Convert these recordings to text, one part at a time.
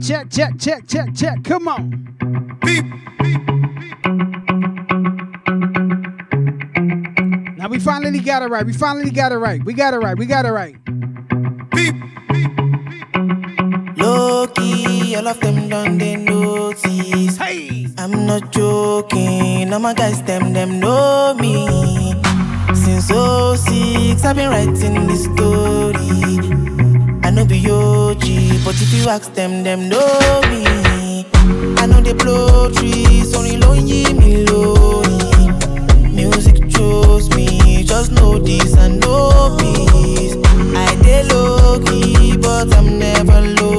check, check, check, check, check. Come on. Beep. Beep, beep. Now we finally got it right. We finally got it right. We got it right. We got it right. Beep. beep beep. Loki, all of them done they notice. Hey, I'm not joking. All my guys, them, them know me. Since 06, I've been writing this story. Be OG, but if you ask them, them know me. I know they blow trees, only lonely me lonely. Music chose me, just know this and know peace. I dey low key, but I'm never lonely.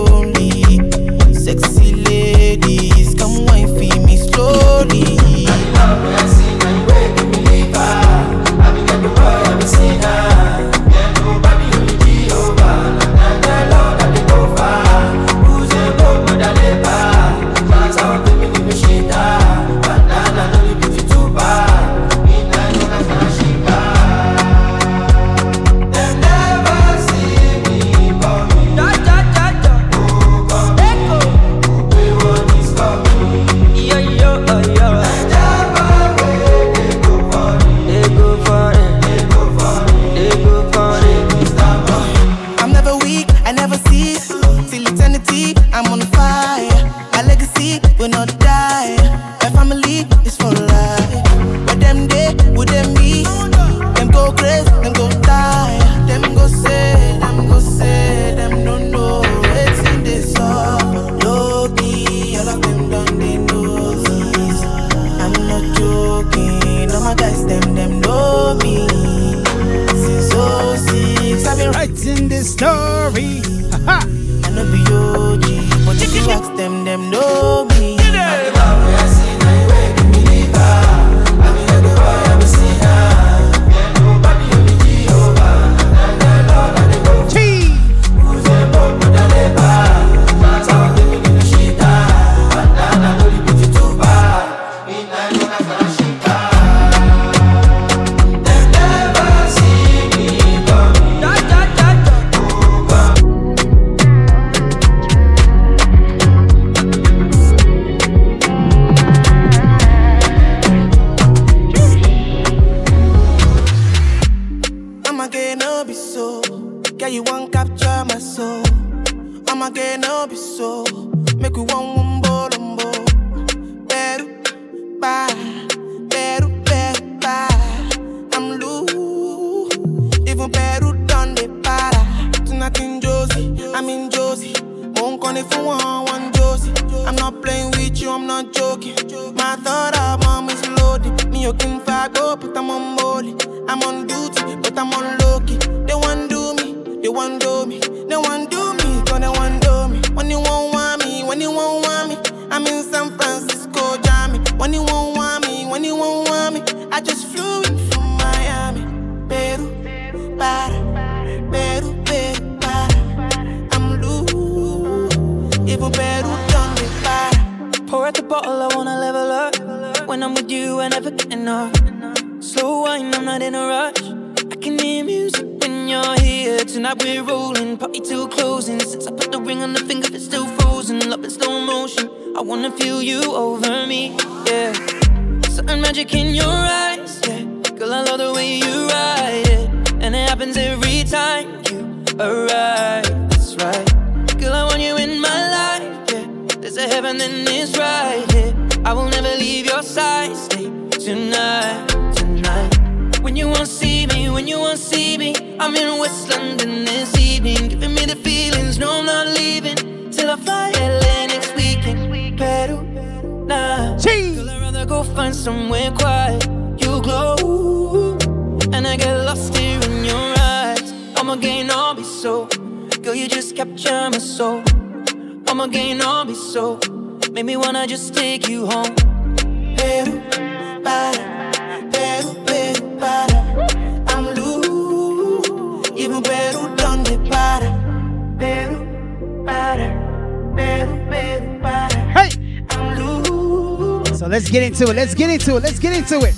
Arrive. That's right, girl. I want you in my life, yeah. There's a heaven, then it's right here. I will never leave your side. Stay tonight, tonight. When you won't see me, when you won't see me, I'm in West London this evening, giving me the feelings. No, I'm not leaving till I fly LA next weekend. Peru, nah. Girl, I'd rather go find somewhere quiet. You glow, and I get lost here in your eyes. I'ma gain all so. Girl, you just capture my soul. I'ma gain all be so. Make me wanna just take you home. Peru, para, Peru, Peru, para. I'm loose, even Peru done the para. Peru, para, Peru, Peru, para. Hey. I'm loose, So let's get into it. Let's get into it. Let's get into it.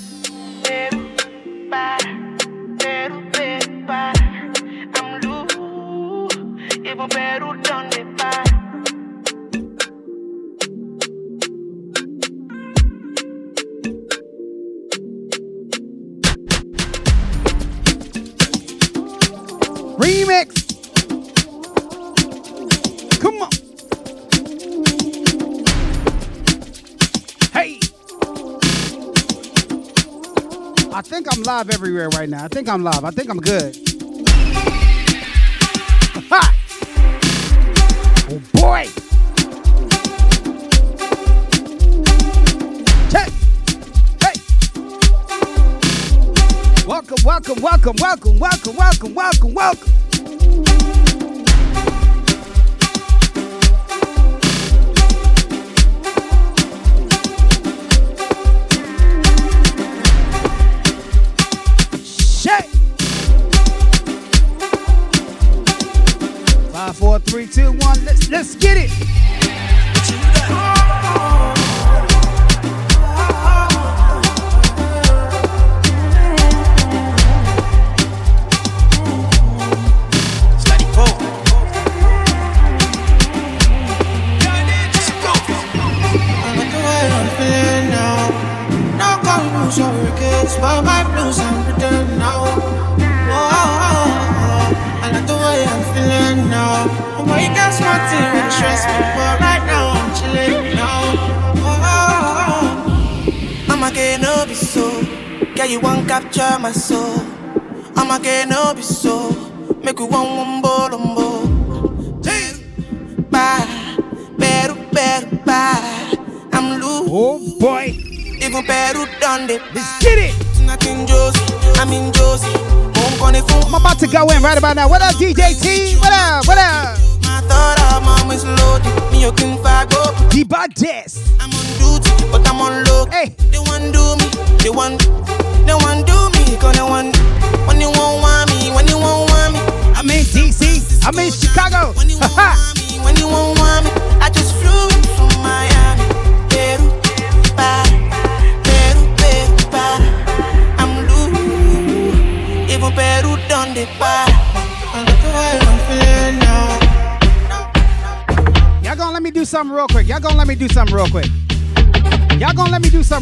live everywhere right now. I think I'm live. I think I'm good. Ha! Oh boy! Check. Hey! Welcome, welcome, welcome, welcome, welcome, welcome, welcome, welcome. Let's get it.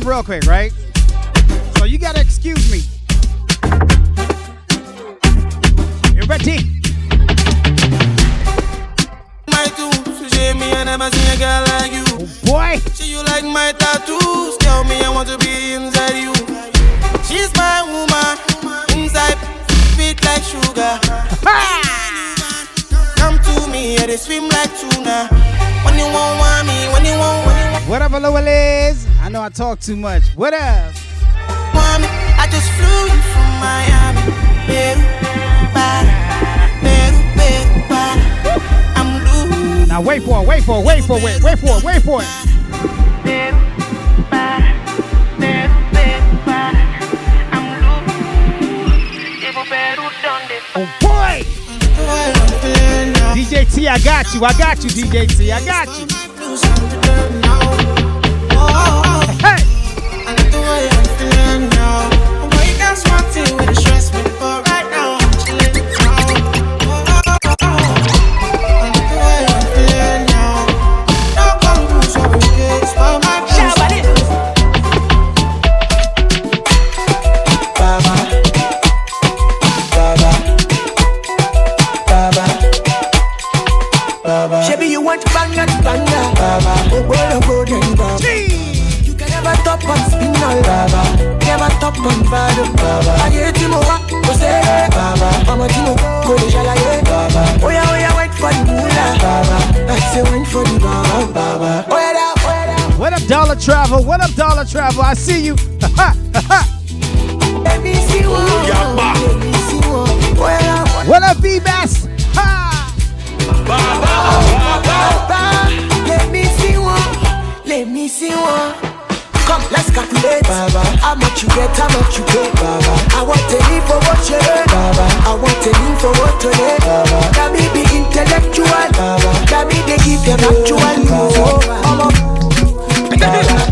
real quick, right? talk too much. What up? I just flew you from Miami. Now wait for it, wait for it, wait for it, wait for it, wait for it. Oh boy! DJ T, I got you, I got you, DJ T, I got you. now. Awake, I smart to with the stress before. What up, Dollar Travel? I see you. Let me see what up, B Bass? Ha! Let me see one. Let me see one. Come, let's calculate, Baba. How much you get, how much you get, Baba. I want to live for what you earn, Baba. I want to live for what to earn, Baba. That me be intellectual, Baba. That me they give them actual, Baba. Come on.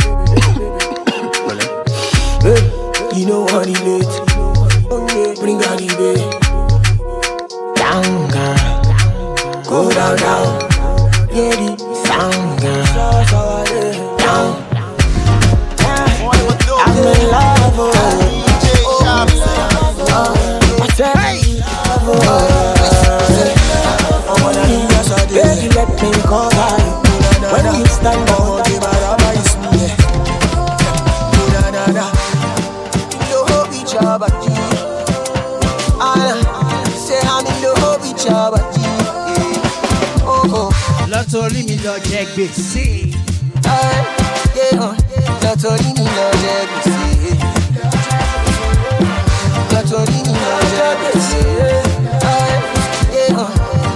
money late. Bring a the. Down, girl. Go down, down. Jẹ gbèsè. Ah, lọ́tọ̀rí mi lọ jẹ gbèsè. Lọ́tọ̀rí mi lọ jẹ gbèsè. Ah,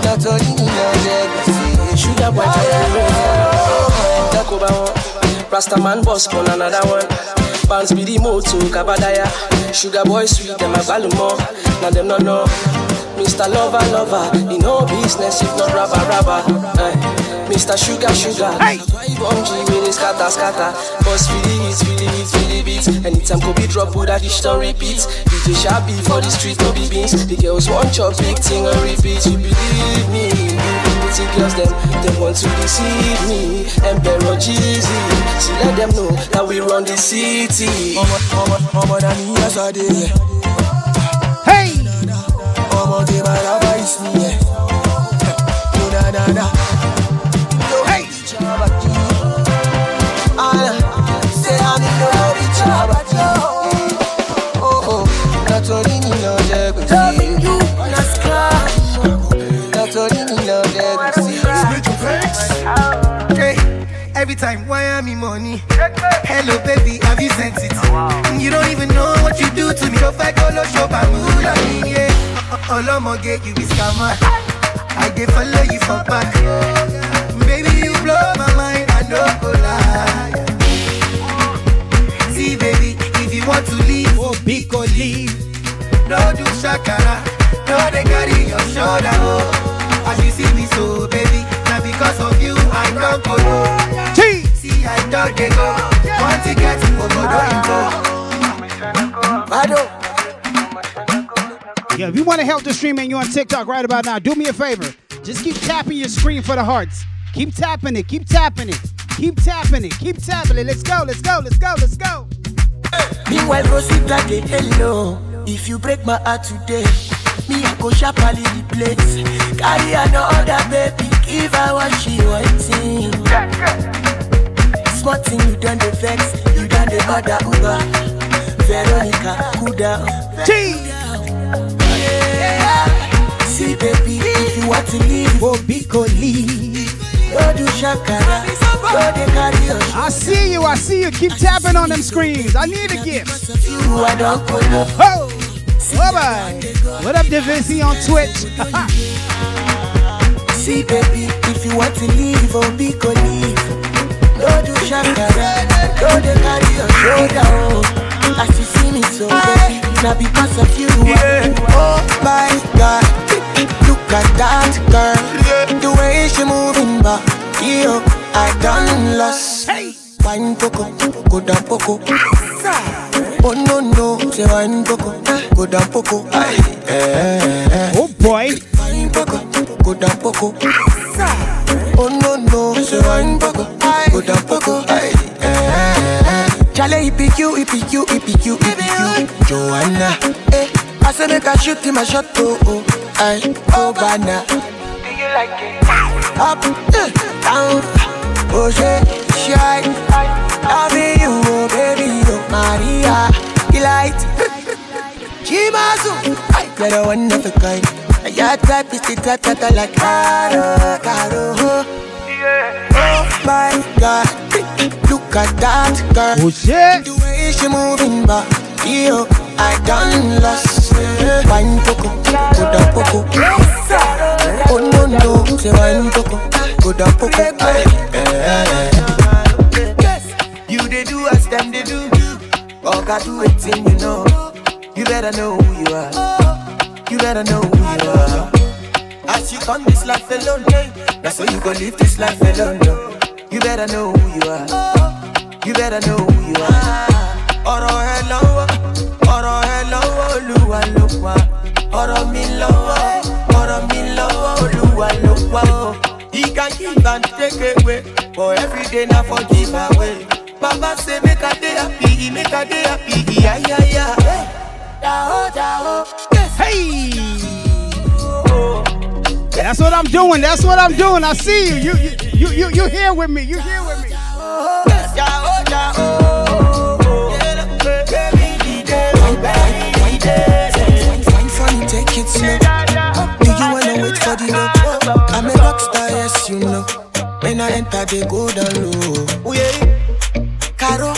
lọ́tọ̀rí mi lọ jẹ gbèsè. Sugar boy jẹ gbèsè. Talk about one. Rastaman boss on another one. Bounce be the moto, Kabadaya. Sugar boy sweet, them a balumo. Now them no know. Mr. Lover, lover, in no business if not rabba, rabba. Eh. Mr. Sugar, sugar. Hey. Bungee with his scatter, scatter. Boss feel the hits, feel the hits, feel the beats. Anytime Kobe drop, would that dish don't repeat. DJ Shabby for the street, no be beans. The girls want your big thing and repeat. You believe me? Pretty girls, them, them want to deceive me. Emperor Jeezy, so let them know that we run the city. Ọmọ ọmọ ọmọ dání yesterday. Hey! Ọmọ tí ma rubber me. Oh na na na. Time, why am I money? Hello, baby, have you sent it? You don't even know what you do to me. Go fight, go low, show, bamula, yeah. Uh, uh, Olomoge, you be scammer. I dey follow you for back. Baby, you blow my mind, I don't go lie. See, baby, if you want to leave, Oh, big go leave. no do shakara. No, they carry your shoulder, oh. As you see me so, baby, now because of you, I don't go Yeah, if you want to help the stream and you're on TikTok right about now, do me a favor. Just keep tapping your screen for the hearts. Keep tapping it, keep tapping it, keep tapping it, keep tapping it. Let's go, let's go, let's go, let's go. Meanwhile, Rosita dey hello. If you break my heart today, me I go sharply replace. Carry another baby, give her what she wanting. Thing you done the vex, you done the other Uber. Veronica, cool down. T! See baby, if you want to leave, Oh, big go leave. go do shakara, go dey carry your I see you, I see you. Keep tapping on them screens. I need a gift. you, I don't go no. Oh! Bye bye. What up, Divinci on Twitch? See baby, if you want to leave, oh be go leave. No do shakara, no dey carry your shoulder. Oh. As you see me so baby, now because of you. I- Oh my God, look at that girl, the way she moving back. Yo, I done lost. Hey! Wine poco, go down poco. Oh no no, say wine poco, go down poco. Aye, eh, eh. Oh boy. Wine poco, go down poco. Oh no no, say wine poco, poco. Chale, he pick you, he pick you, pick you, pick you. Joanna, eh. I say make I shoot him a shot, oh oh. Oh banana. Up, eh, down, oh shit, shine. Loving you, oh baby, oh Maria, delight. Chimazu, you're the one of a kind. Your type is the type that I like. Caro, caro, oh. Oh my God, look at that girl. Oh shit. The way she moving back, yo, oh, I done lost. Wine poco, go down poco. Oh no no, say wine poco, go down poco. Aye. You they do as them they do. Oh God, do it thing you know. You better know who you are. You better know who you are. As you come this life alone, yeah. That's why you gon' live this life alone, no. You better know who you are. You better know who you are. Ọ̀rọ̀ ẹ lọ́wọ́, ọ̀rọ̀ ẹ lọ́wọ́, olúwa ló wà ọ̀rọ̀ mi lọ́wọ́ ọ̀rọ̀ mi lọ́wọ́ olúwa ló he can give and take away but every day na for give away. baba say make i dey happy make i dey happy iyayaya. Jao, jao, yes. Hey! That's what I'm doing. That's what I'm doing. I see you. You you you you, here with me. You here with me. Take it slow. Do you wanna wait for the low? I'm a rock star, yes, you know. When I enter, they go down low. Oh, yeah. Caro,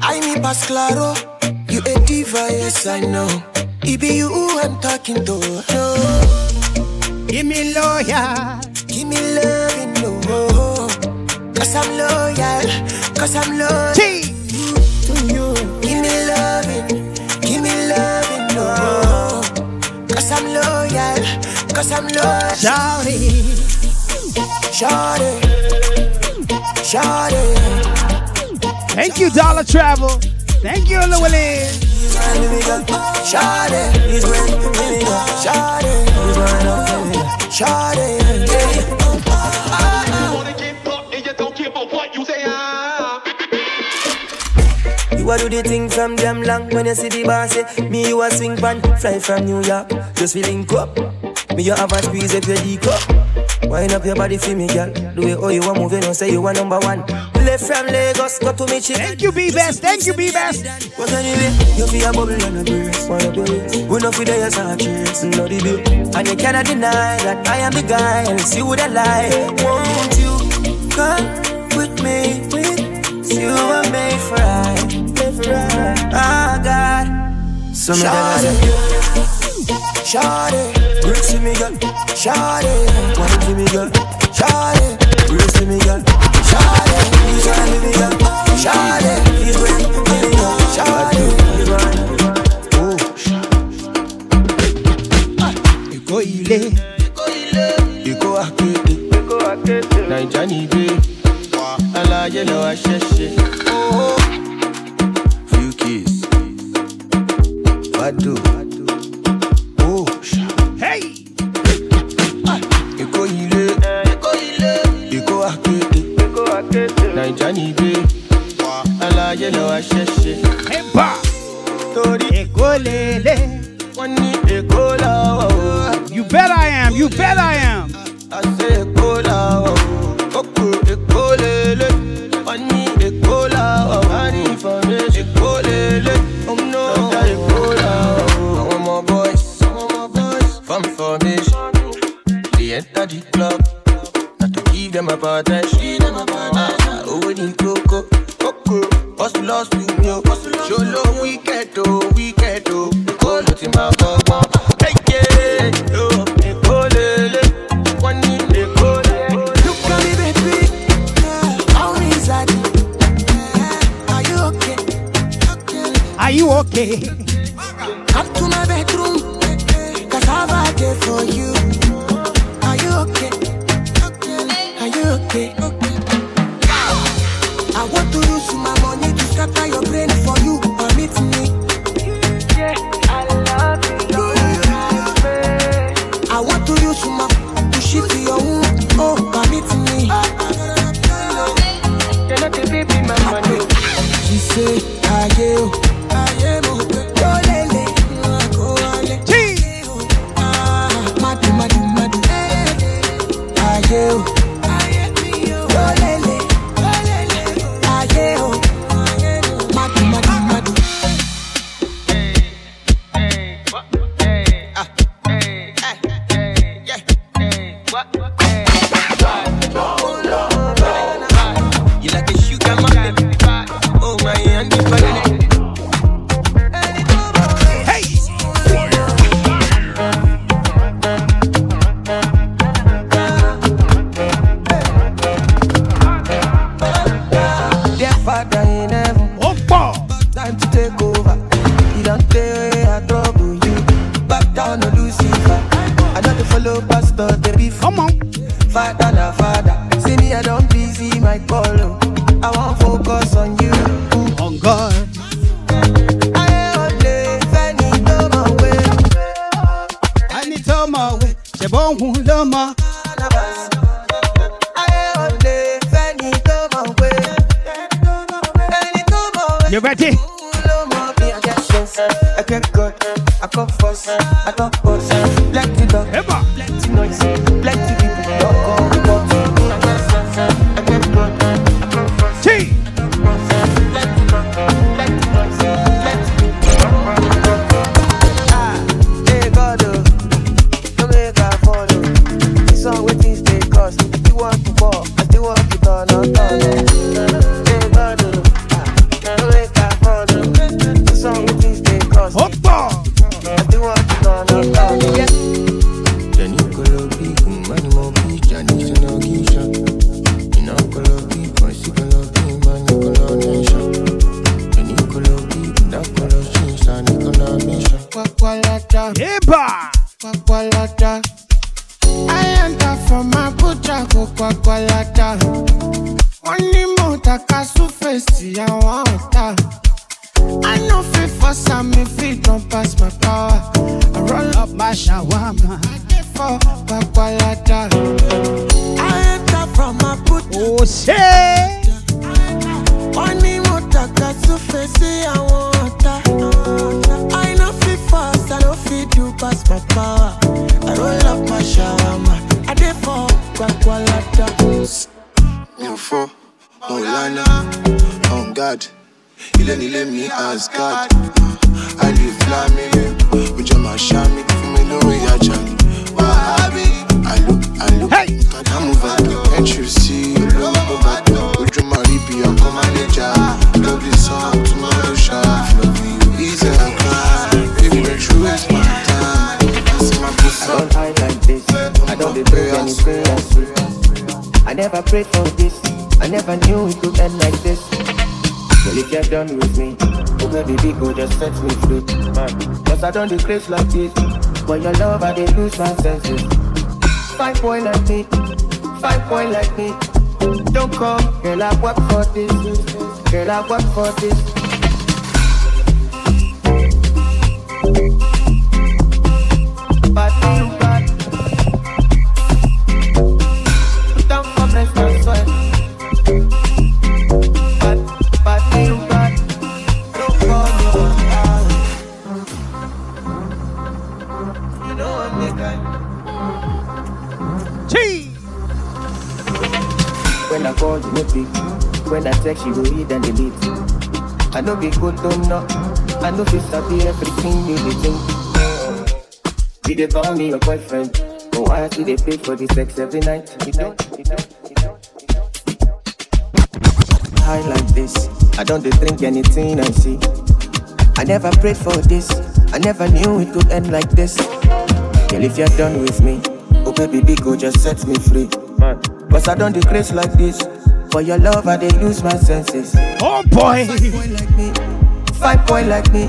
I me pass claro. You a diva, yes, I know. It be you who I'm talking to. No. Give me lawyer. Give me loving, no. Cause I'm loyal, cause I'm loyal T. to you. Give me loving, give me loving, no. Cause I'm loyal, cause I'm loyal. Shawty. Shawty, Shawty. Thank you, Dollar Travel. Thank you, Llewellyn. Shawty, Shawty, Shawty. You a do the thing from them long when you see the boss say Me you a swing pan, fly from New York. Just feeling up. Me you have a squeeze up your D cup. Wind up your body for me girl. The way how you a moving, you say you a number one Left from Lagos, go to Thank you, B-Best. Thank you, B-Best. But anyway, you feel a bubble on the breeze Wanna We know for the years and cheers No the bill And you cannot deny that I am the guy Else you would have lied Won't you come with me You were made for I Made for I. Ah God. So me tell her say Shawty, Break to me girl. Shawty, Wanna to me girl. Shawty, Break to me girl Shawty, Please wanna to me girl Shawty, Please break to me girl Shawty. Èkó ilé. Èkó akéde Naija ní ibé Aláyé lọ aṣẹ́ṣe Aláyé lọ aṣẹ́ṣe Torí Èkó lélẹ̀. wọ́n ní Èkó lọ́wọ́. You bet I am. You bet I am. Àṣẹ Èkó làwọ̀ o, kókò Èkó lélẹ̀. Wọ́n ní Èkó làwọ̀ o, wọ́n ní information Èkó lélẹ̀. Lọ́jà Èkó làwọ̀ o. Àwọn ọmọ boys, form formation. They enter the club, na to give them attention. Ah, Hustle hustle mi o, get good, I come first, I come first. My. Five point like me, five point like me. Don't come, girl, I work for this. Girl, I work for this. Party Text you, go read and delete. I know be good, oh, don't know. I know be sabi everything you dey think. You dey call me your boyfriend. But why still dey pay for the sex every night? You don't, you don't, you don't. High like this, I don't drink anything I see. I never prayed for this. I never knew it could end like this. Girl, if you're done with me, oh baby, big go just set me free. Cause I don't decrease like this. For your love, I dey lose my senses. Oh boy. Boy like me, five boy like me.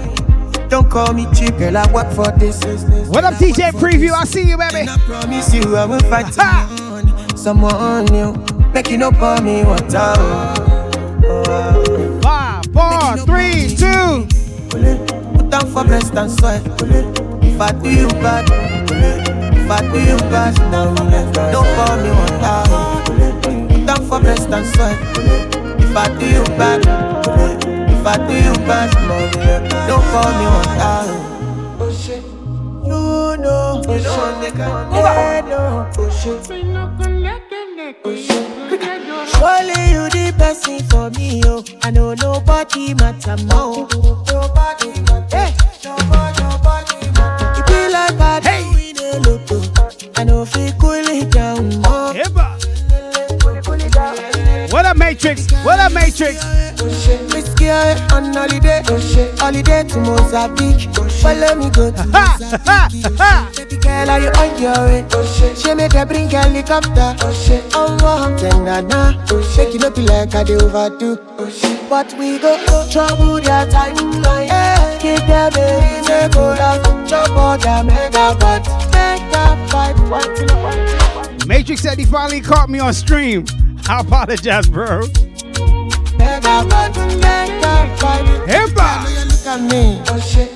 Don't call me cheap, girl. I work for this. What up, DJ Preview? I see you, baby. And I promise you, I will fight someone, someone new. Make you no pour me water. oh. Oh, Five, four, three, two. oh. Put down for breast and sweat. If I do you bad, if I do you bad, don't pour me water. Down for breast and sweat. If I do you bad, if I do you bad, don't call me. Oh shit, you know, you know, nigga, yeah, no. Oh shit. Surely you the person for me, yo. I know nobody matter more. Nobody matter. Nobody, nobody What up, Matrix? What up, Matrix? Whiskey eh, on holiday, holiday to Mozambique. Follow me go to ha. Baby girl, are you on your way? She make her bring helicopter. Oh, wow, then na na. Shake it up like I do overdo. But we go oh, trouble their timeline. Keep them in the cola. Chop all their megabytes. Megabyte, one kilo, one kilo, one Matrix said he finally caught me on stream. I apologize, bro.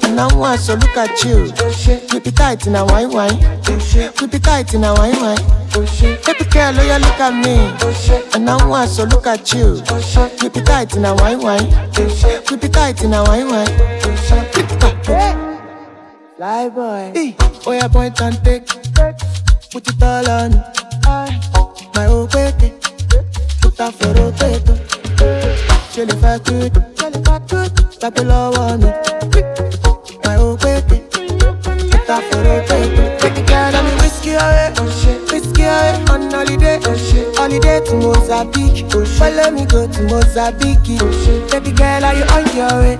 And I so look at you. Keep it tight in a. Keep it tight in a. Baby girl, look at me. And I so look at you. Keep it tight in a. Keep it tight in a. Fly boy. Oh yeah, point and take. Put it all on. My baby. Put that for rotate. Ṣé lè fẹ́ kú? Ṣé lè fẹ́ kú? Tàbí lọ́wọ́ mi. My old baby. Put that for rotate. Baby girl, I'm whiskey away. Whiskey away on holiday. Holiday to Mozambique. Follow me go to Mozambique. Baby girl, are you on your way?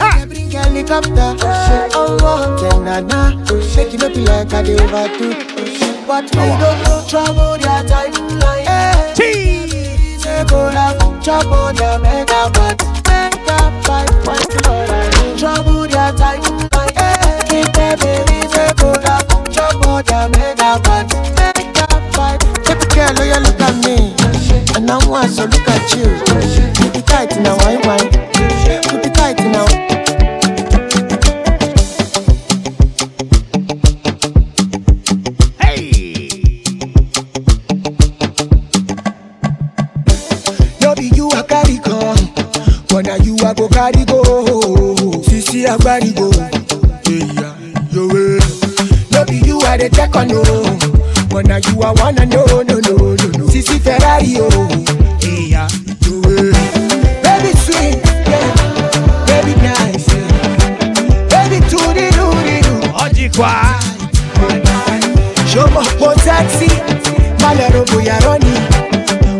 Ah. Bring helicopter. Oh, oh, then na na. Make it up like I dey overdo. But we go trouble their timeline. Hey. Say go have trouble their mega but mega fight point Trouble their timeline. Hey. Keep them baby say go have trouble their mega but mega fight. Baby girl, oh you look at me, and I want so look at you. Keep it tight now, wine wine. Keep it tight now. But now you I go carry go. Sisi agbari go, yeah, yo way. No be you I dey check on no, but now you I wanna know, no no no. Sisi Ferrari oh, yeah, yo way. Baby sweet, yeah, baby nice, yeah. baby tutti do. Oggi qua. Ṣọmọ po taxi, má lọ ro bóyá rọ́ọ̀nì.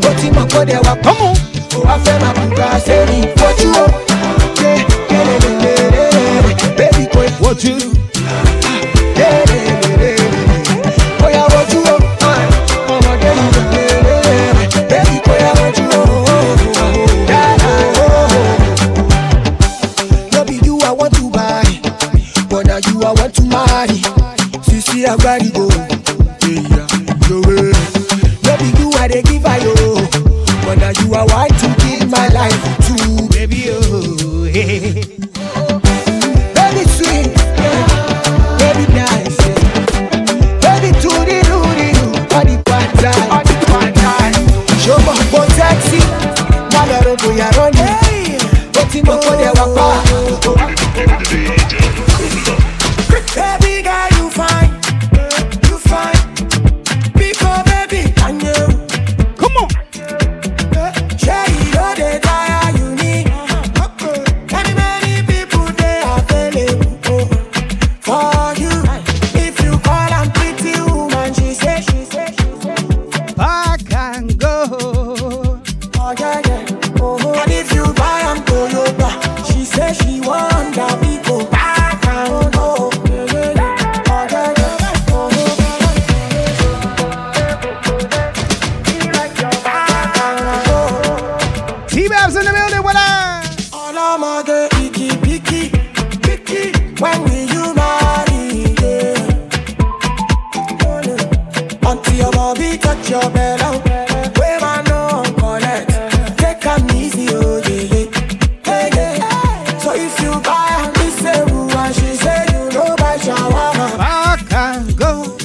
Ó ti mọ̀ kó dẹ̀ wá Come on. ó wá fẹ́ máa bùkà sẹ́yìn. Fojú o, bébí What you? lélélélé. Until your body touch your belly, no take easy oh yeah. So if you buy same and she say you buy and go.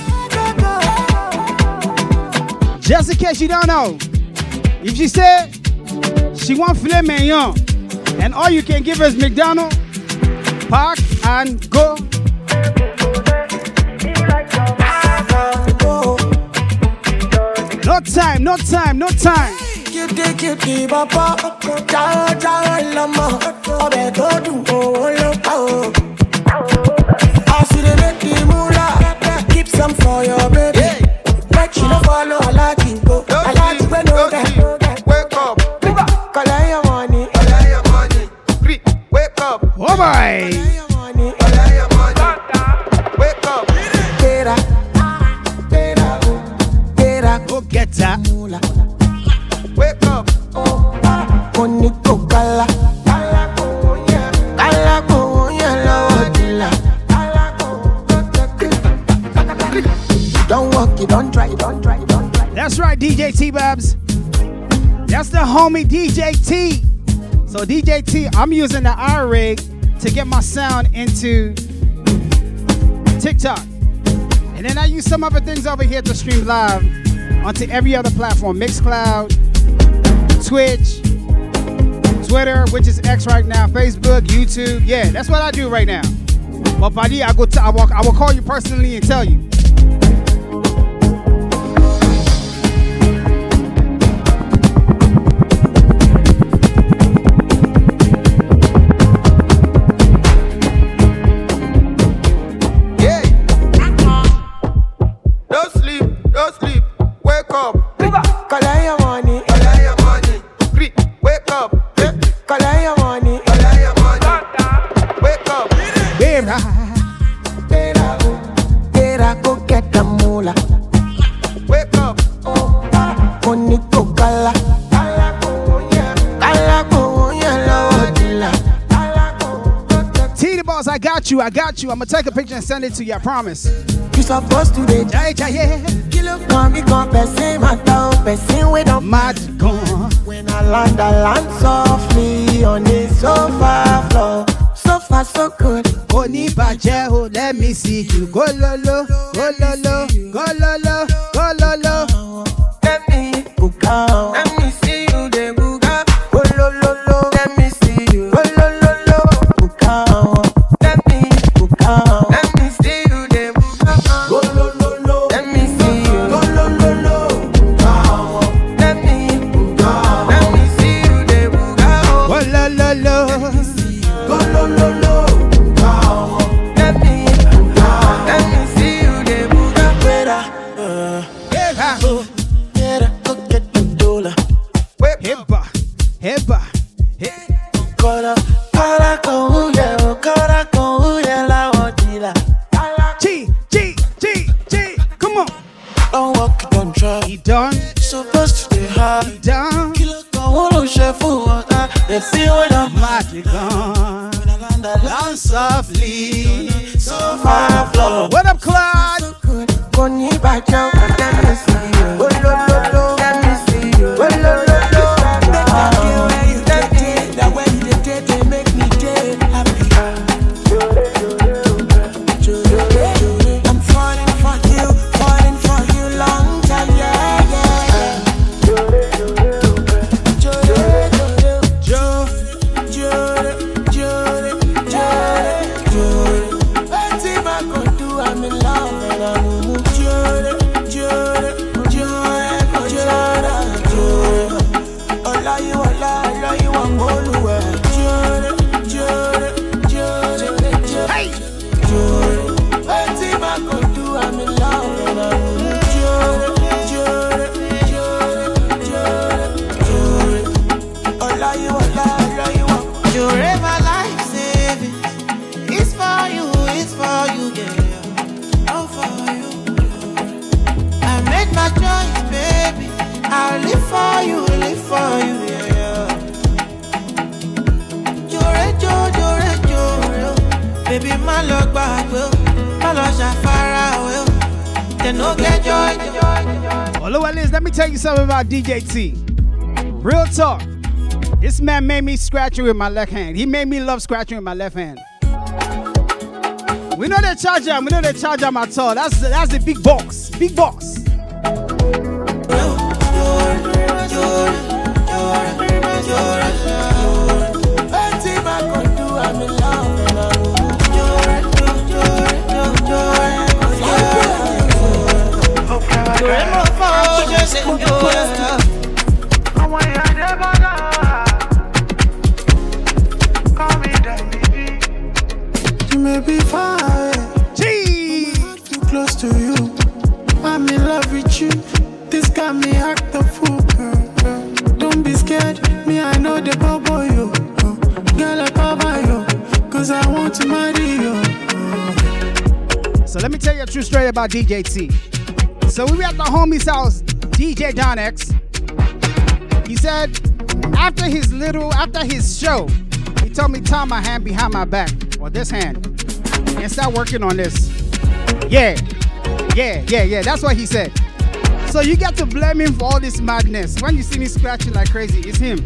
Just in case you don't know, if she said she want filet mignon and all you can give her is McDonald's, park and go. No time, no time, no time. Cutie cutie bàbá, jáwọ́ jáwọ́ lọ́mọ, ọbẹ̀ tó dùn owó ló pa o. As you dey make the moolah, keep some for your baby. Make she no uh-huh. follow Alakinko, Alakinko no get. Wake up, Collect your money, collect your money. Free, wake up, Oh boy. DJ T Babs. That's the homie DJ T. So DJ T, I'm using the R rig to get my sound into TikTok. And then I use some other things over here to stream live onto every other platform Mixcloud, Twitch, Twitter, which is X right now, Facebook, YouTube. Yeah, that's what I do right now. But buddy, I go t- I will, I will call you personally and tell you. I got you. I'm gonna take a picture and send it to you, I promise. You supposed to be jai jai yeah. Kilo come become person matter, person with a mad gun. When I land, I land softly on the sofa floor. So far, so good. Oni baje let me see you go lolo, go lolo, go lolo. DJ T. Real talk. This man made me scratching with my left hand. He made me love scratching with my left hand. We know that charge jam. We know that charge jam at all. That's that's the big box. Big box. Anything DJ T. So let me tell you a true story about DJT. So we were at the homie's house, DJ Don X. He said after his little, after his show, he told me tie my hand behind my back, or this hand, and start working on this. Yeah, yeah, yeah, yeah. That's what he said. So you got to blame him for all this madness. When you see me scratching like crazy, it's him.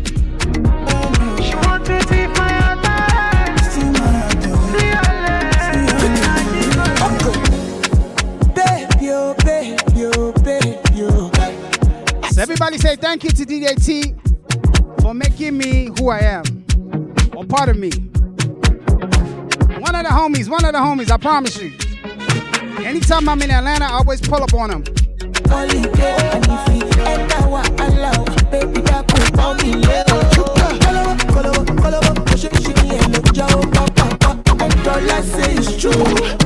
Thank you to DJ T for making me who I am, or part of me. One of the homies, one of the homies, I promise you. Anytime I'm in Atlanta, I always pull up on him. Say.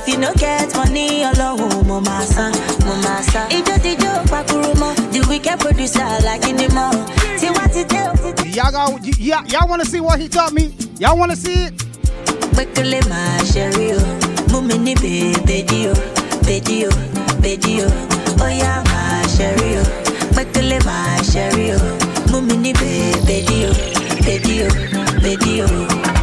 If you no get money, alone, mo masa, mo masa. Ijo dijo pakurumo, the wicked producer like in the mall. See what it do? Y'all got, y'all want to see what he taught me? Y'all want to see it? Quickly my sherry, mumi ni baby o, baby o, baby o. Oh yeah, my sherry, quickly my sherry, ni baby baby baby.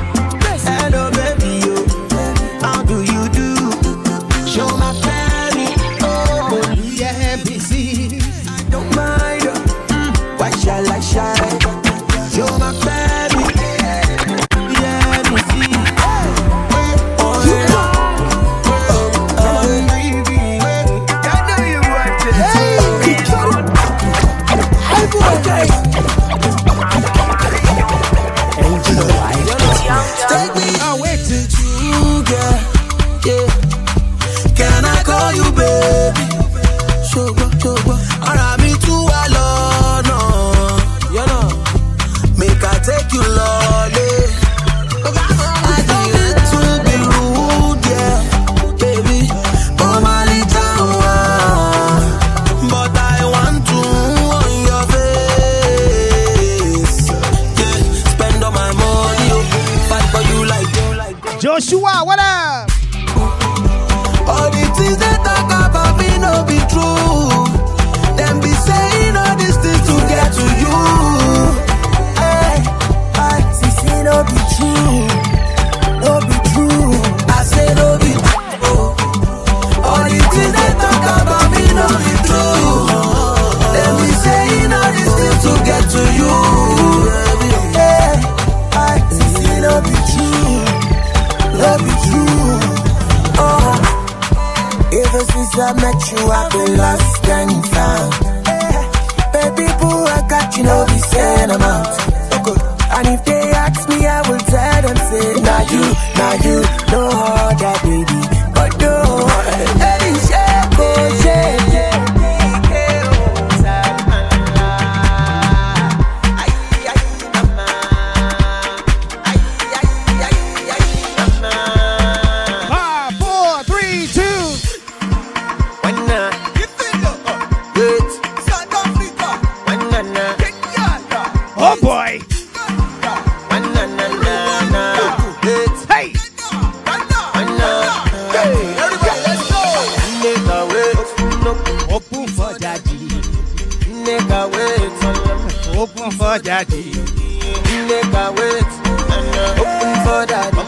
Open for daddy.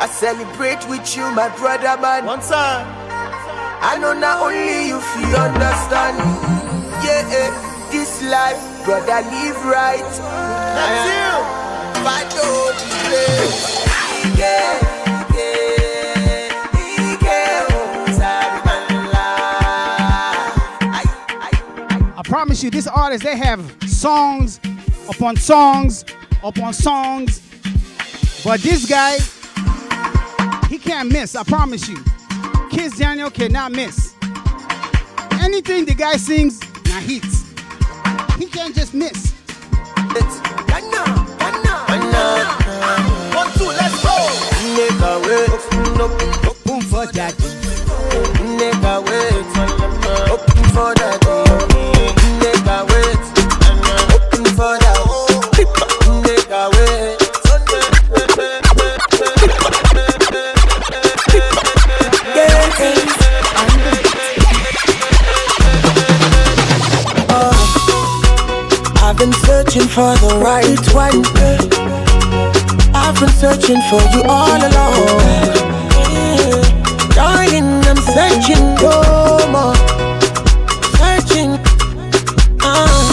I celebrate with you, my brother, man. One time. I know not only you feel understand. Yeah, eh, this life, brother, live right. That's you. Fight the place. Yeah, yeah, promise you, these artists, they have songs upon songs upon songs. But this guy, he can't miss, I promise you. Kizz Daniel cannot miss. Anything the guy sings, now hits. He can't just miss. It's One, two, let's go. Wait, open, open for that. Nigga, wait, open for that. For the right one. I've been searching for you all along. Darling, I'm searching no more. Searching. Uh,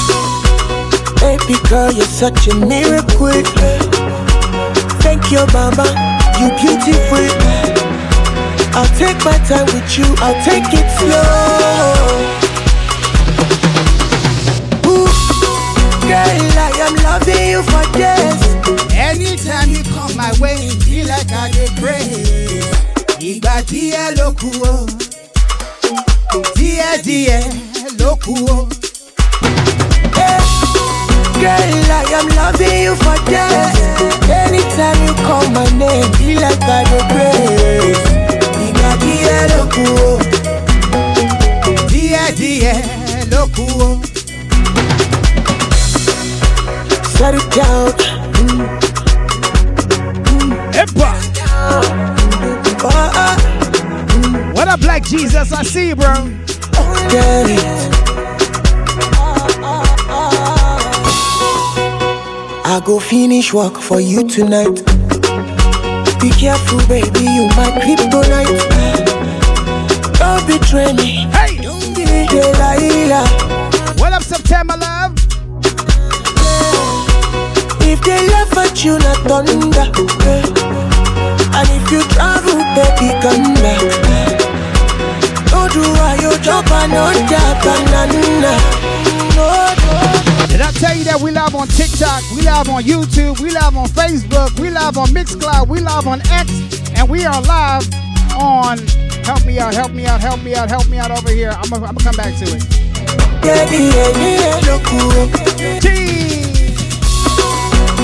baby girl, you're such a miracle. Thank you, mama. You beautiful. I'll take my time with you. I'll take it slow. Am you for this. Anytime you come my way, feel like I get praise. Ìgbà díẹ̀ ló kù o. Díẹ̀ díẹ̀ ló kù o. Girl, I am loving you for this. Anytime you call my name, feel like I get praise. Ìgbà díẹ̀ ló kù o. Díẹ̀ díẹ̀ ló kù o. Set it down. Epa. What up, Black Jesus? I see you, bro. Get it. I go finish work for you tonight. Be careful, baby, you my kryptonite. Don't betray me. Hey. Don't be Delilah. What up, September love? If they laugh at you, not thunder. eh. And if you travel, baby, come back. Don't do why you jump and not banana. No, no. Did I tell you that we live on TikTok, we live on YouTube, we live on Facebook, we live on Mixcloud, we live on X, and we are live on Help Me Out, Help Me Out, Help Me Out, Help Me Out over here. I'm gonna, come back to it. Yeah, yeah, yeah.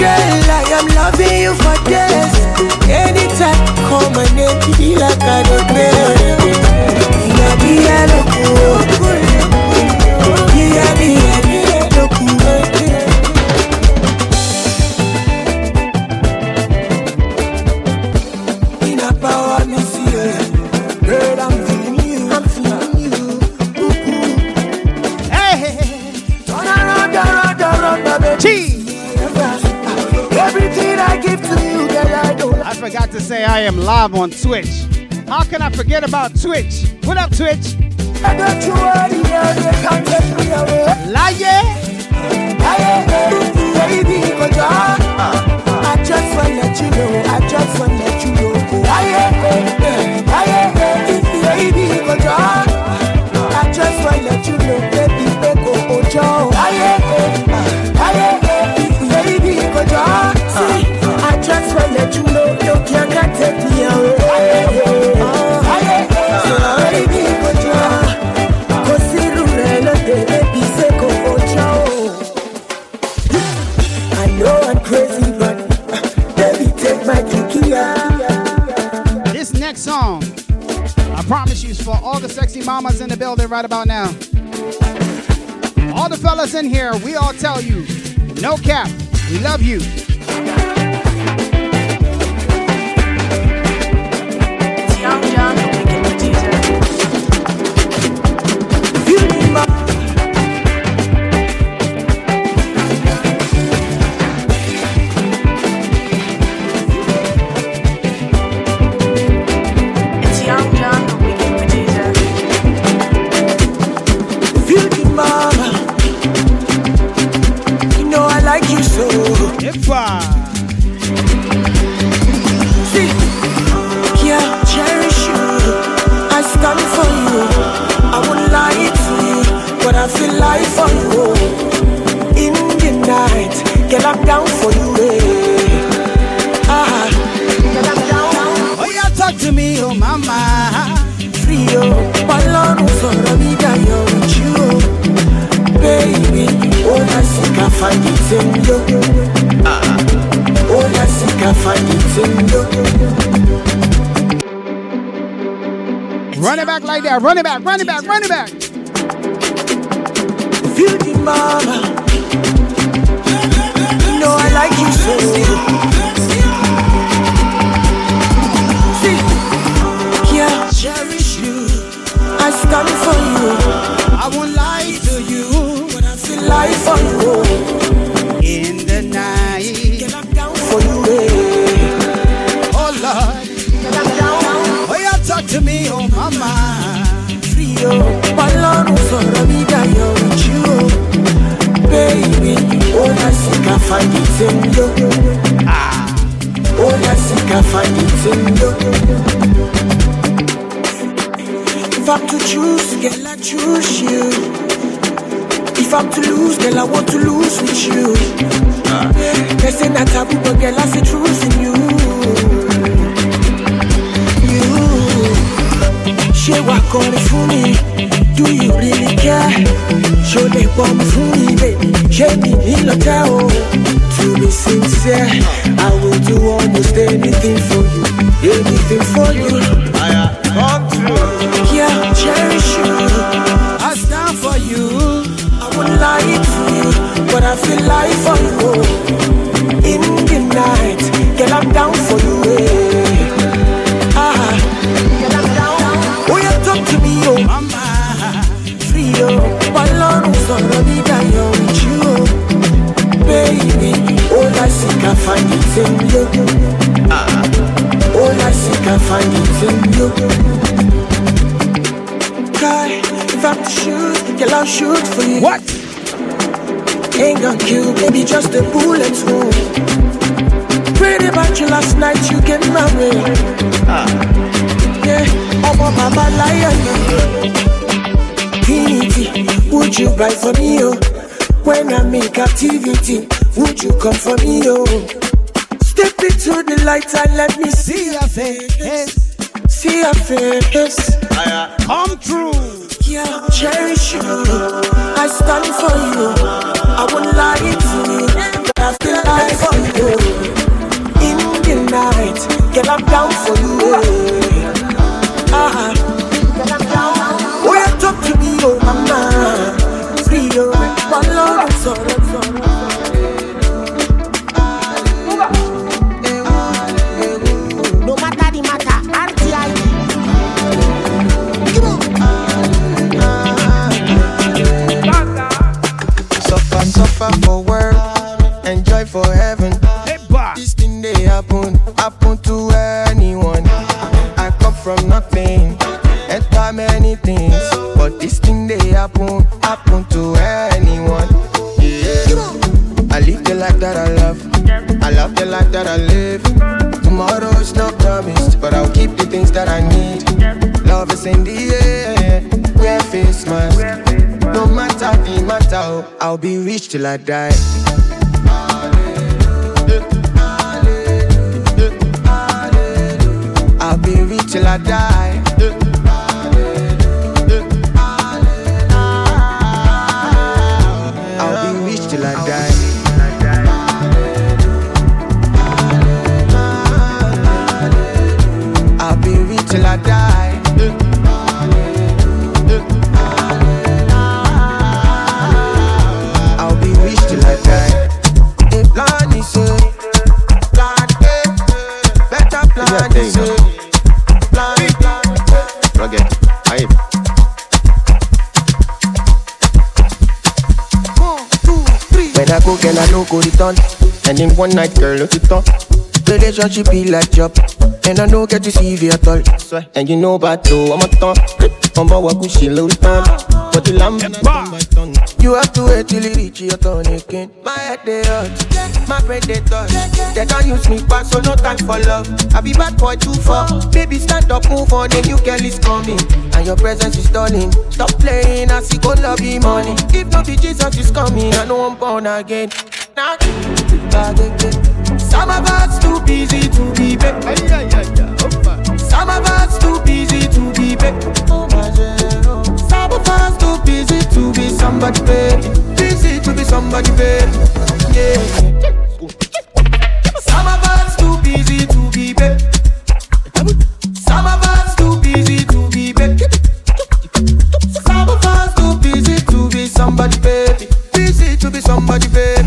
Girl, I am loving you for this. Anytime call my name, feel like I don't care. Yeah, yeah, look cool. Yeah, yeah, say I am live on Twitch. How can I forget about Twitch? What up, Twitch? I just wanna let you know, For all the sexy mamas in the building right about now. All the fellas in here, we all tell you, no cap, we love you. See, yeah, cherish you. I stand for you. I won't lie to you, but I feel like for you. In the night, girl, I'm down for you. Eh. Ah, girl, I'm down. oh yeah, talk to me, oh mama. free o ọlọ́run sọ̀rọ̀ mi dayọ̀ with you o baby ó yà sí ká fàyè tí ń yó Run it back like that, run it back, run it back, run it back. Feel the mama. Sí ká fàyè tí ń. If I'm to choose, girl, I choose you. If I'm to lose, girl, I want to lose with you. They say not taboo, but girl, I see truth in you. You, ṣé wà kọrin fún mi? Do you really care? Lè pọ̀ mi fún mi, baby? Ṣé mi nílò tẹ́ o? To be sincere, I will do almost anything for you, anything for you. I come true. Yeah, cherish you. I stand for you. I would lie to you, but I feel like for you. In you. All I seek, I find it in you. Cry, if I'm to shoot, girl, I'll shoot for you. What? Ain't gonna kill, baby, just a bullet wound. Prayed about you last night, you get married. Ah. Yeah, I'm a lion. Would you buy for me, oh? When I'm in captivity, would you come for me, oh? Step the light and let me see your face. See your face. I come true. Yeah, cherish you. I stand for you. I won't lie to you. But I feel like for you. In the night, get I'm down for you. Ah, girl, I'm down. Oh, you talk to me, oh mama. Free, oh, one love, sorrow, sorrow. Till I die. I'll be rich till I die. Return. And in one night, girl, look it up. Relationship be like job, and I no get to see you at all. And you know about though, I'm a ton. I'm a wakushi low ton. But the lamb, you have to wait till it reach your turn again. My head they hurt, my brain they touch. They don't use me back, so no time for love. I be bad boy too far. Baby, stand up, move on, a new girl is coming. And your presence is stalling. Stop playing, I see go love you money. If not be Jesus is coming, I know I'm born again. Back again. Some of us too busy to be back. Some of us too busy to be back. Some of us too busy to be somebody, baby. Busy to be somebody, baby. Yeah. Some of us too busy to be back. Some of us too busy to be back. Some of us too busy to be somebody, baby. Busy to be somebody, baby.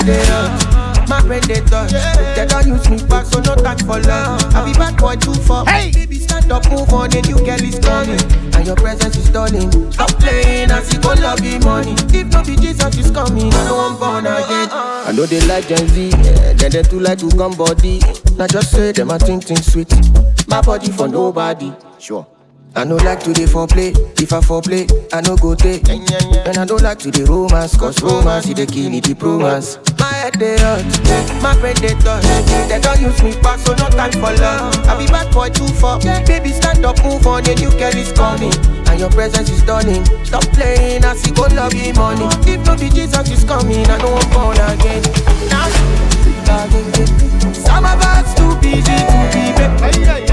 My head they my brain they touch. They don't use me back, so no time for love. I be bad boy too far. Hey, baby, stand up, move on, a new girl is coming, and your presence is stunning. Stop playing, I see go love you money. If not be Jesus is coming, I know I'm born again. I know they like Gen Z, yeah, then they too like to come body. Now just say them I think things sweet. My body for nobody, sure. I no like to dey foreplay. If I foreplay, I no go take. And I don't like to dey romance, cause romance is the kill it, the romance. My head they hurt, my brain they touch. They don't use me back, so no time for love. I be bad boy too far. Baby, stand up, move on, the new girl is coming. And your presence is stunning. Stop playing, I see go love you money. If no be Jesus is coming, I don't want born again. Now, some of us too busy to be babe.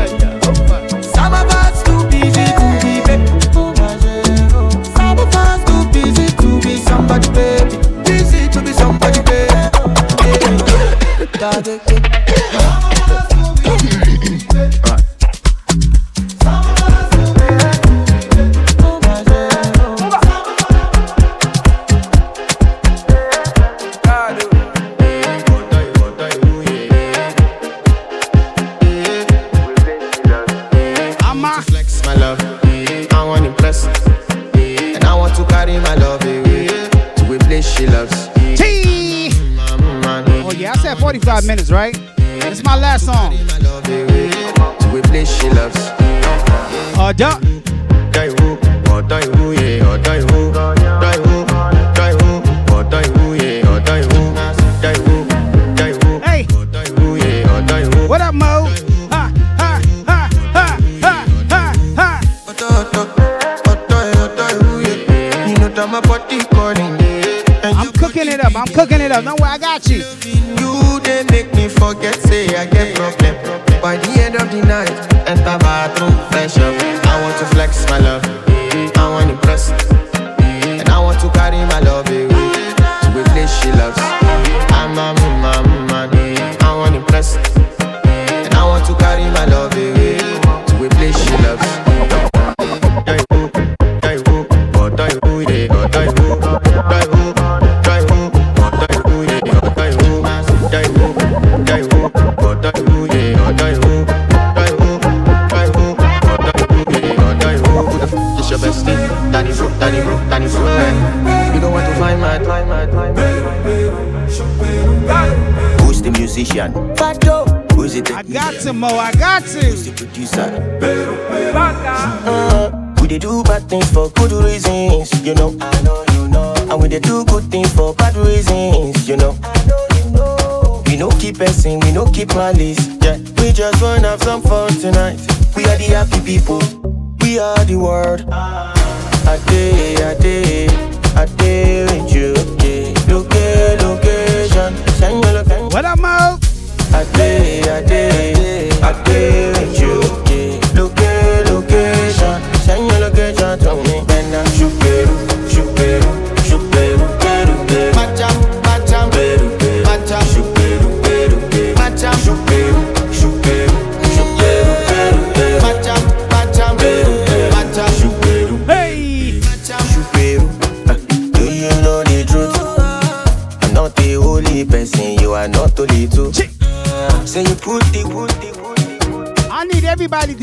da da da Versace. What up, Mo? A day, a day, a day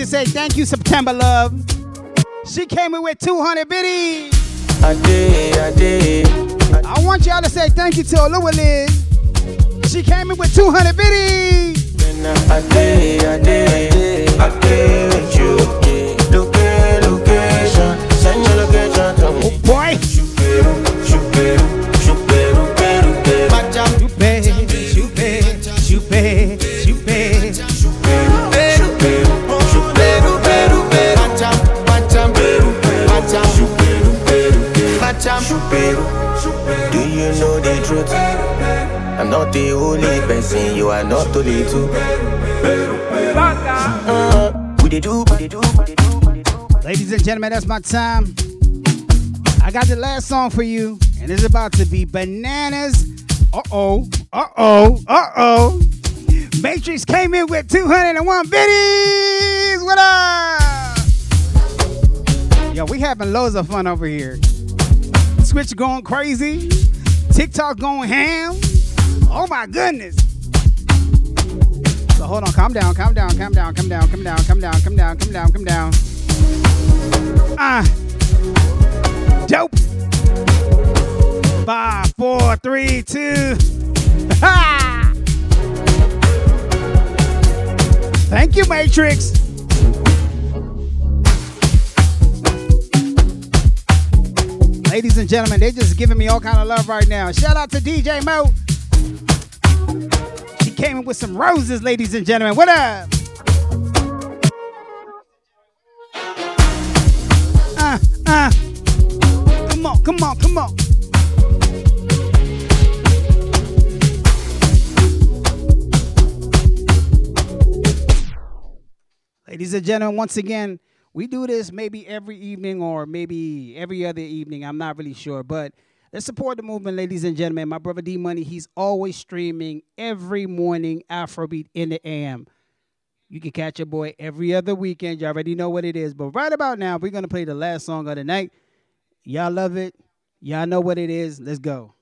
to say thank you, September Love. She came in with 200 biddies. A day, a day. I want y'all to say thank you to Olua Liz. She came in with 200 biddies. A day, a day, a day with you. Not the only person, you are not. Uh. Ladies and gentlemen, that's my time. I got the last song for you, and it's about to be bananas. Uh oh, uh oh, uh oh. Matrix came in with 201 biddies. What up? Yo, we having loads of fun over here. Twitch going crazy. TikTok going ham. Oh my goodness. So hold on, calm down, calm down, calm down, calm down, calm down, calm down, calm down, calm down, calm down. Ah. Uh, dope. Five, four, three, two. Ha! Thank you, Matrix. ladies and gentlemen, they just giving me all kind of love right now. Shout out to DJ Mo. He came in with some roses, ladies and gentlemen. What up? Uh, uh. Come on, come on, come on. Ladies and gentlemen, once again, we do this maybe every evening or maybe every other evening. I'm not really sure, but let's support the movement, ladies and gentlemen. My brother D Money, he's always streaming every morning Afrobeat in the AM. You can catch your boy every other weekend. You already know what it is. But right about now, we're gonna play the last song of the night. Y'all love it. Y'all know what it is. Let's go.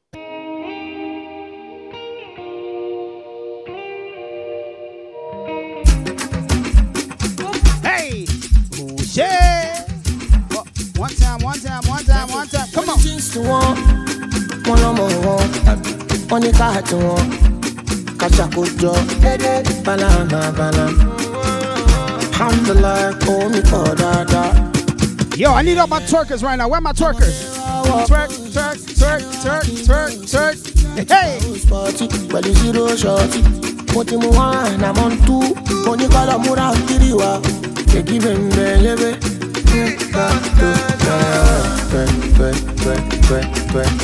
Hey, oh shit. Oh, One time, one time, one time, one time. Come on. Jeans to one, one lọmọ wọn, wọn ní káàtì wọn, kàṣàkójọ, balama balama. Alhamdulillah, kò mí pọ̀ dáadáa. Yo, I need all my twerkers right now. Where my twerkers? Twerk, twerk, twerk, twerk, twerk, twerk. Hey! Spọ̀tì pẹ̀lú zero ṣọ́ọ̀tì. Mo ti mú one, I'm on two. Mo ní kọ́lọ̀ múra kiri wa. Èkì bẹ̀m̀bẹ̀ yébé.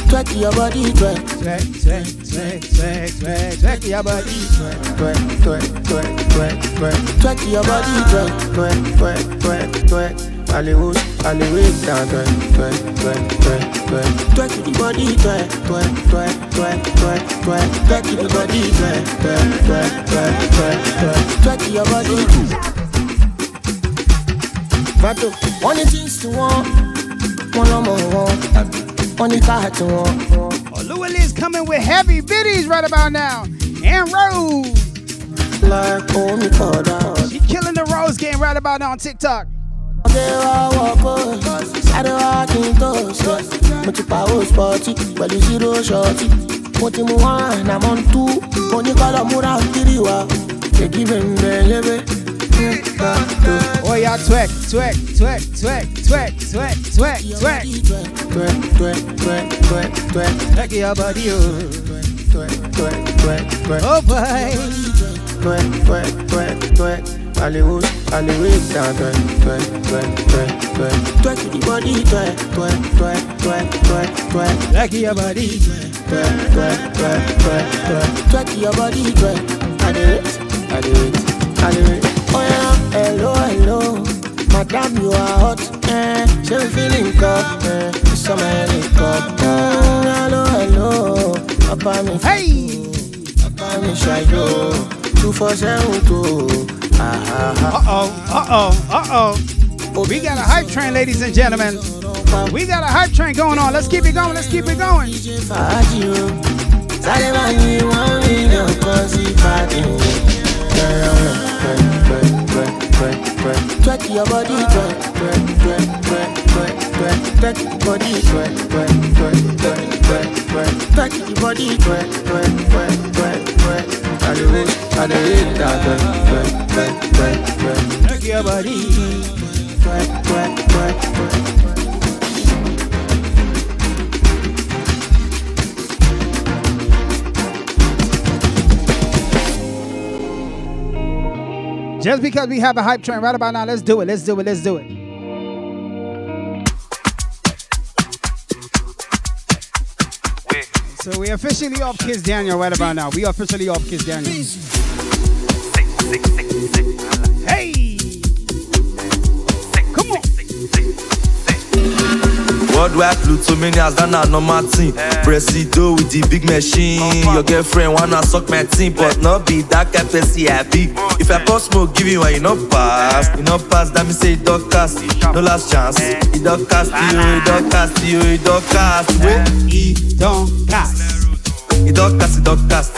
Twerk your body, twerk. Twerk, twerk, twerk, twerk, twerk, twerk your body. Twerk, twerk, twerk, twerk, twerk. Twerk your body, twerk. Twerk, twerk, twerk, twerk. Hollywood, Hollywood down, twerk, twerk, twerk, twerk, twerk. Twerk the body, twerk, twerk, twerk, twerk, twerk, twerk. Twerk the body, twerk, twerk, twerk, twerk, twerk, twerk. Twerk your body. Vato, wọ́n ní jeans tí wọ́n, wọ́n lọ́mọ wọn, wọ́n ní káàtì wọn. Louis is coming with heavy biddies right about now. And Rose. Like dáa. She killing the Rose game right about now on TikTok. Ọdẹ wa wọ̀kọ̀, sáré wa kí n tó ṣe. Mo ti pa ó spọ́tì pẹ̀lú zero ṣọ́ọ̀tì. Mo ti mú one, I'm on two. Mo ní kọ́lọ̀ múra kiri wa. Èkì bẹ̀m̀bẹ̀ yébé. Oh yeah, twerk, twerk, twerk, twerk, twerk, twerk, twerk, twerk. Twerk, twerk, twerk, twerk, twerk. Twerk your body, oh. Twerk, twerk, twerk, twerk. Oh boy. Twerk, twerk, twerk, twerk. Hollywood, Hollywood down, twerk, twerk, twerk, twerk, twerk. Twerk the body, twerk, twerk, twerk, twerk, twerk, twerk. Twerk your body. Twerk, twerk, twerk, twerk, twerk. Twerk your body, twerk. I do it, I do it, I do it. Oh yeah, hello, hello. Madam, you are hot, eh? She feeling cup, eh? On helicopter. Mm, hello, hello. Papa me, hey. Papa me. Two four seven two. Ah ah ah. Uh oh, uh oh, uh oh. We got a hype train, ladies and gentlemen. We got a hype train going on. Let's keep it going. Let's keep it going. Twerk your body, twerk, twerk, twerk, twerk, twerk, twerk, twerk your body, twerk, twerk, twerk, twerk, twerk, twerk, twerk your body, twerk, twerk, twerk, twerk, twerk. I do it, I do it, that twerk, twerk, twerk, twerk, twerk. Twerk your body. Twerk, twerk, twerk, twerk. Just because we have a hype train right about now, let's do it. Let's do it. Let's do it. So we officially off Kizz Daniel right about now. We officially off Kizz Daniel. Hey! Worldwide Plutomanias, that na normal thing. Presido with the big machine. Your girlfriend wanna suck my team, but not be that kind person I be. If I pour smoke, give you one, you no pass. You no pass, that me say it don't cast. No last chance. It don't cast you, it don't cast you, it don't cast. Wait, it don't cast. It don't cast, it don't cast.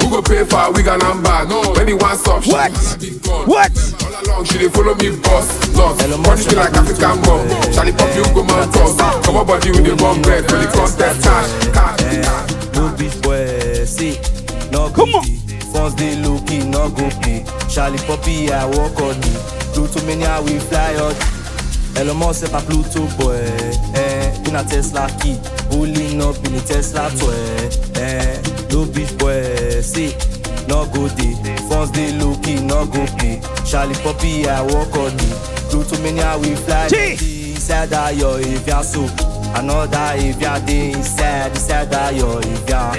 Who go pay for a wig and number? No. When he wants up, she What? big. What? All along, she dey follow me boss. Nuts. Punch me like African mom. Charlie pop you go man toss. Come on, body with the bomb bread. For the contest, cash, cash, cash. No beach boy, see, no Come on. Phones they low key, no go pay. Charlie Poppy, I walk on you. Pluto mania, we fly out. Elon Musk, c'est pas Pluto boy. Eh, in a Tesla key, pulling up in a Tesla toy. Eh, no beach boy say no go dey. Funds dey low key no go pay. Charlie Poppy I work on it do too many I will fly inside that your avia so another avia dey inside inside that your avia.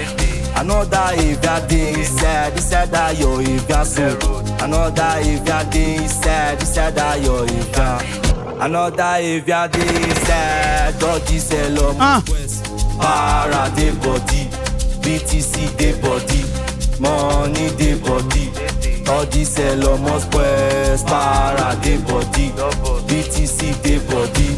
Another avia dey inside inside that your avia so another avia dey inside inside that your avia another avia dey inside dodgy cell of west ah. para dey body. BTC dey body, money dey body. All these Elomos Quest, para dey body. BTC dey body,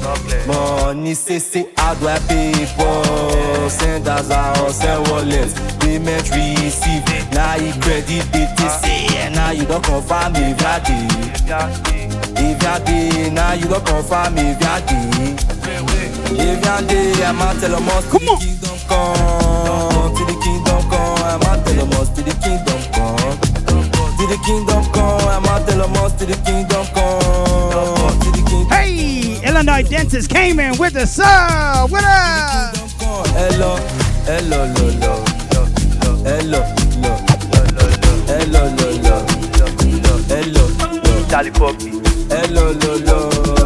money say say how do I pay for? Send as I or send wallet, payment receive. Now e you credit BTC, Now you don't confirm if ya dey. If ya dey, now you don't confirm if ya dey. If you're day, I'm out tell them us to the kingdom come, to the kingdom come. I'm out tell them us to the kingdom come, to the kingdom come. I'm out tell them us to the kingdom come, the kingdom. Hey, Illinois dentist came in with the sub. What up? Hello, hello, lo, lo, lo, lo, hello, lo, lo, lo, lo, hello, lo, lo, lo, hello, lo, Charlie Poppy, hello, lo, lo, hello,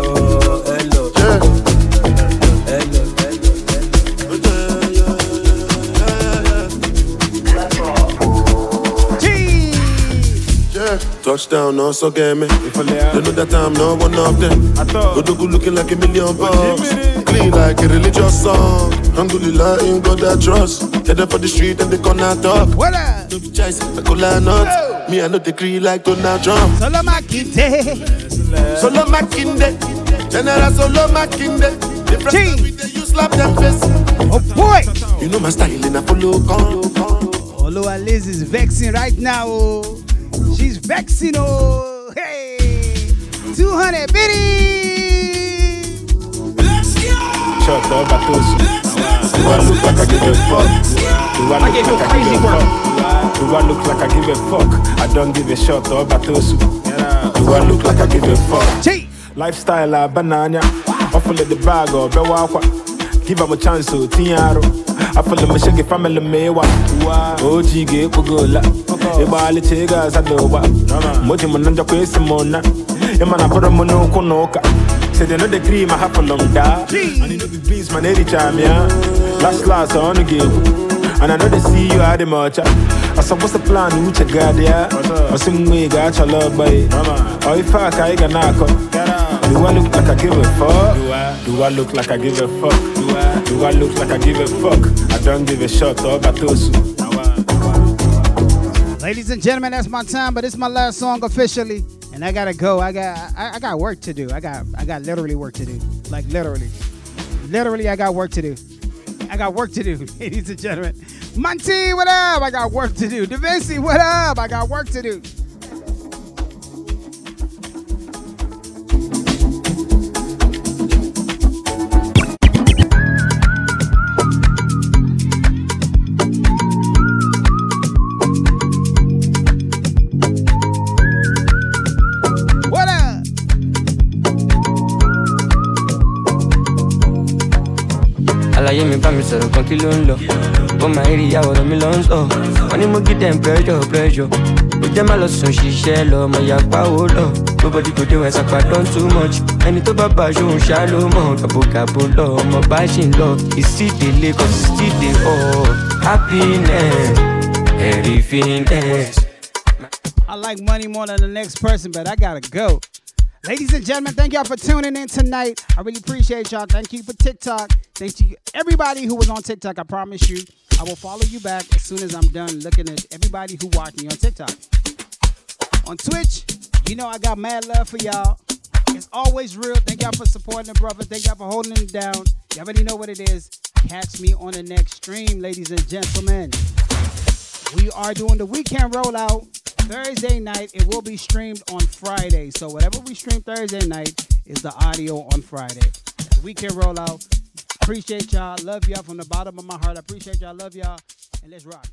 Touchdown, also get me. They know that I'm not one of them. Godogu looking like a million bucks. Clean like a religious song. Alhamdulillah, in God I trust. Headed for the street and they gonna talk. Up? No be choice, I go line up. Me, I know the green like Donald Trump. Solo Makinde. Solo Makinde. General Solo Makinde. Different with the you slap them face. Oh boy. You know my style and I follow come. Oloa Liz is vexing right now. Oh. She's vexing. Oh, hey. 200 bitty. Shut up, Batosu. Do I look like I give a fuck? Do I look like I give a fuck? Do I look like I give a fuck? I don't give a shot or Batosu. Do I look like I give a fuck? Lifestyle uh, a banana. Offle the bag oh, or bewakwa give oh, uh, oh, am a chance so tinyaro afọlọ m shege family m ịwa oji ga-ekpogo ola ịgbalicha ego azada ụgba moji m na njọkwa esi m na ịma na bụrụ m n'ụkwụ na ụka sede no degree I need to be pleased, my lady charm ya Last las I only gave. and I know they see you had the much. I said, What's the plan? You check God, yeah. I sing me, got your love, boy. Oh, if I can't, I can't. Do I look like I give a fuck? Do I look like I give a fuck? Do I, look like I give a fuck? I don't give a shot or batosu. Ladies and gentlemen, that's my time, but it's my last song officially, and I gotta go. I got I, I got work to do. I got I got literally work to do. Like literally, literally, I got work to do. I got work to do, ladies and gentlemen. Monty, what up? I got work to do. Da Vinci, what up? I got work to do. Ó máa rí ìyàwó mi lọ ń sọ wọ́n ní mo ó jẹ́ lọ sùn ṣiṣẹ́ lọ ọmọ ìyàpá wo lọ nobody go too much. Ẹni tó bá ṣá ló mọ̀ gàbogàbo lọ ọmọ bá ṣì ń lọ sídè ọ̀ happiness. I like money more than the next person, but I gotta go. Ladies and gentlemen, thank y'all for tuning in tonight. I really appreciate y'all. Thank you for TikTok. Thank you everybody who was on TikTok. I promise you, I will follow you back as soon as I'm done looking at everybody who watched me on TikTok. On Twitch, you know I got mad love for y'all. It's always real. Thank y'all for supporting the brother. Thank y'all for holding it down. Y'all already know what it is. Catch me on the next stream, ladies and gentlemen. We are doing the weekend rollout Thursday night. It will be streamed on Friday. So whatever we stream Thursday night is the audio on Friday. The weekend rollout. Appreciate y'all. Love y'all from the bottom of my heart. I appreciate y'all. Love y'all. And let's rock.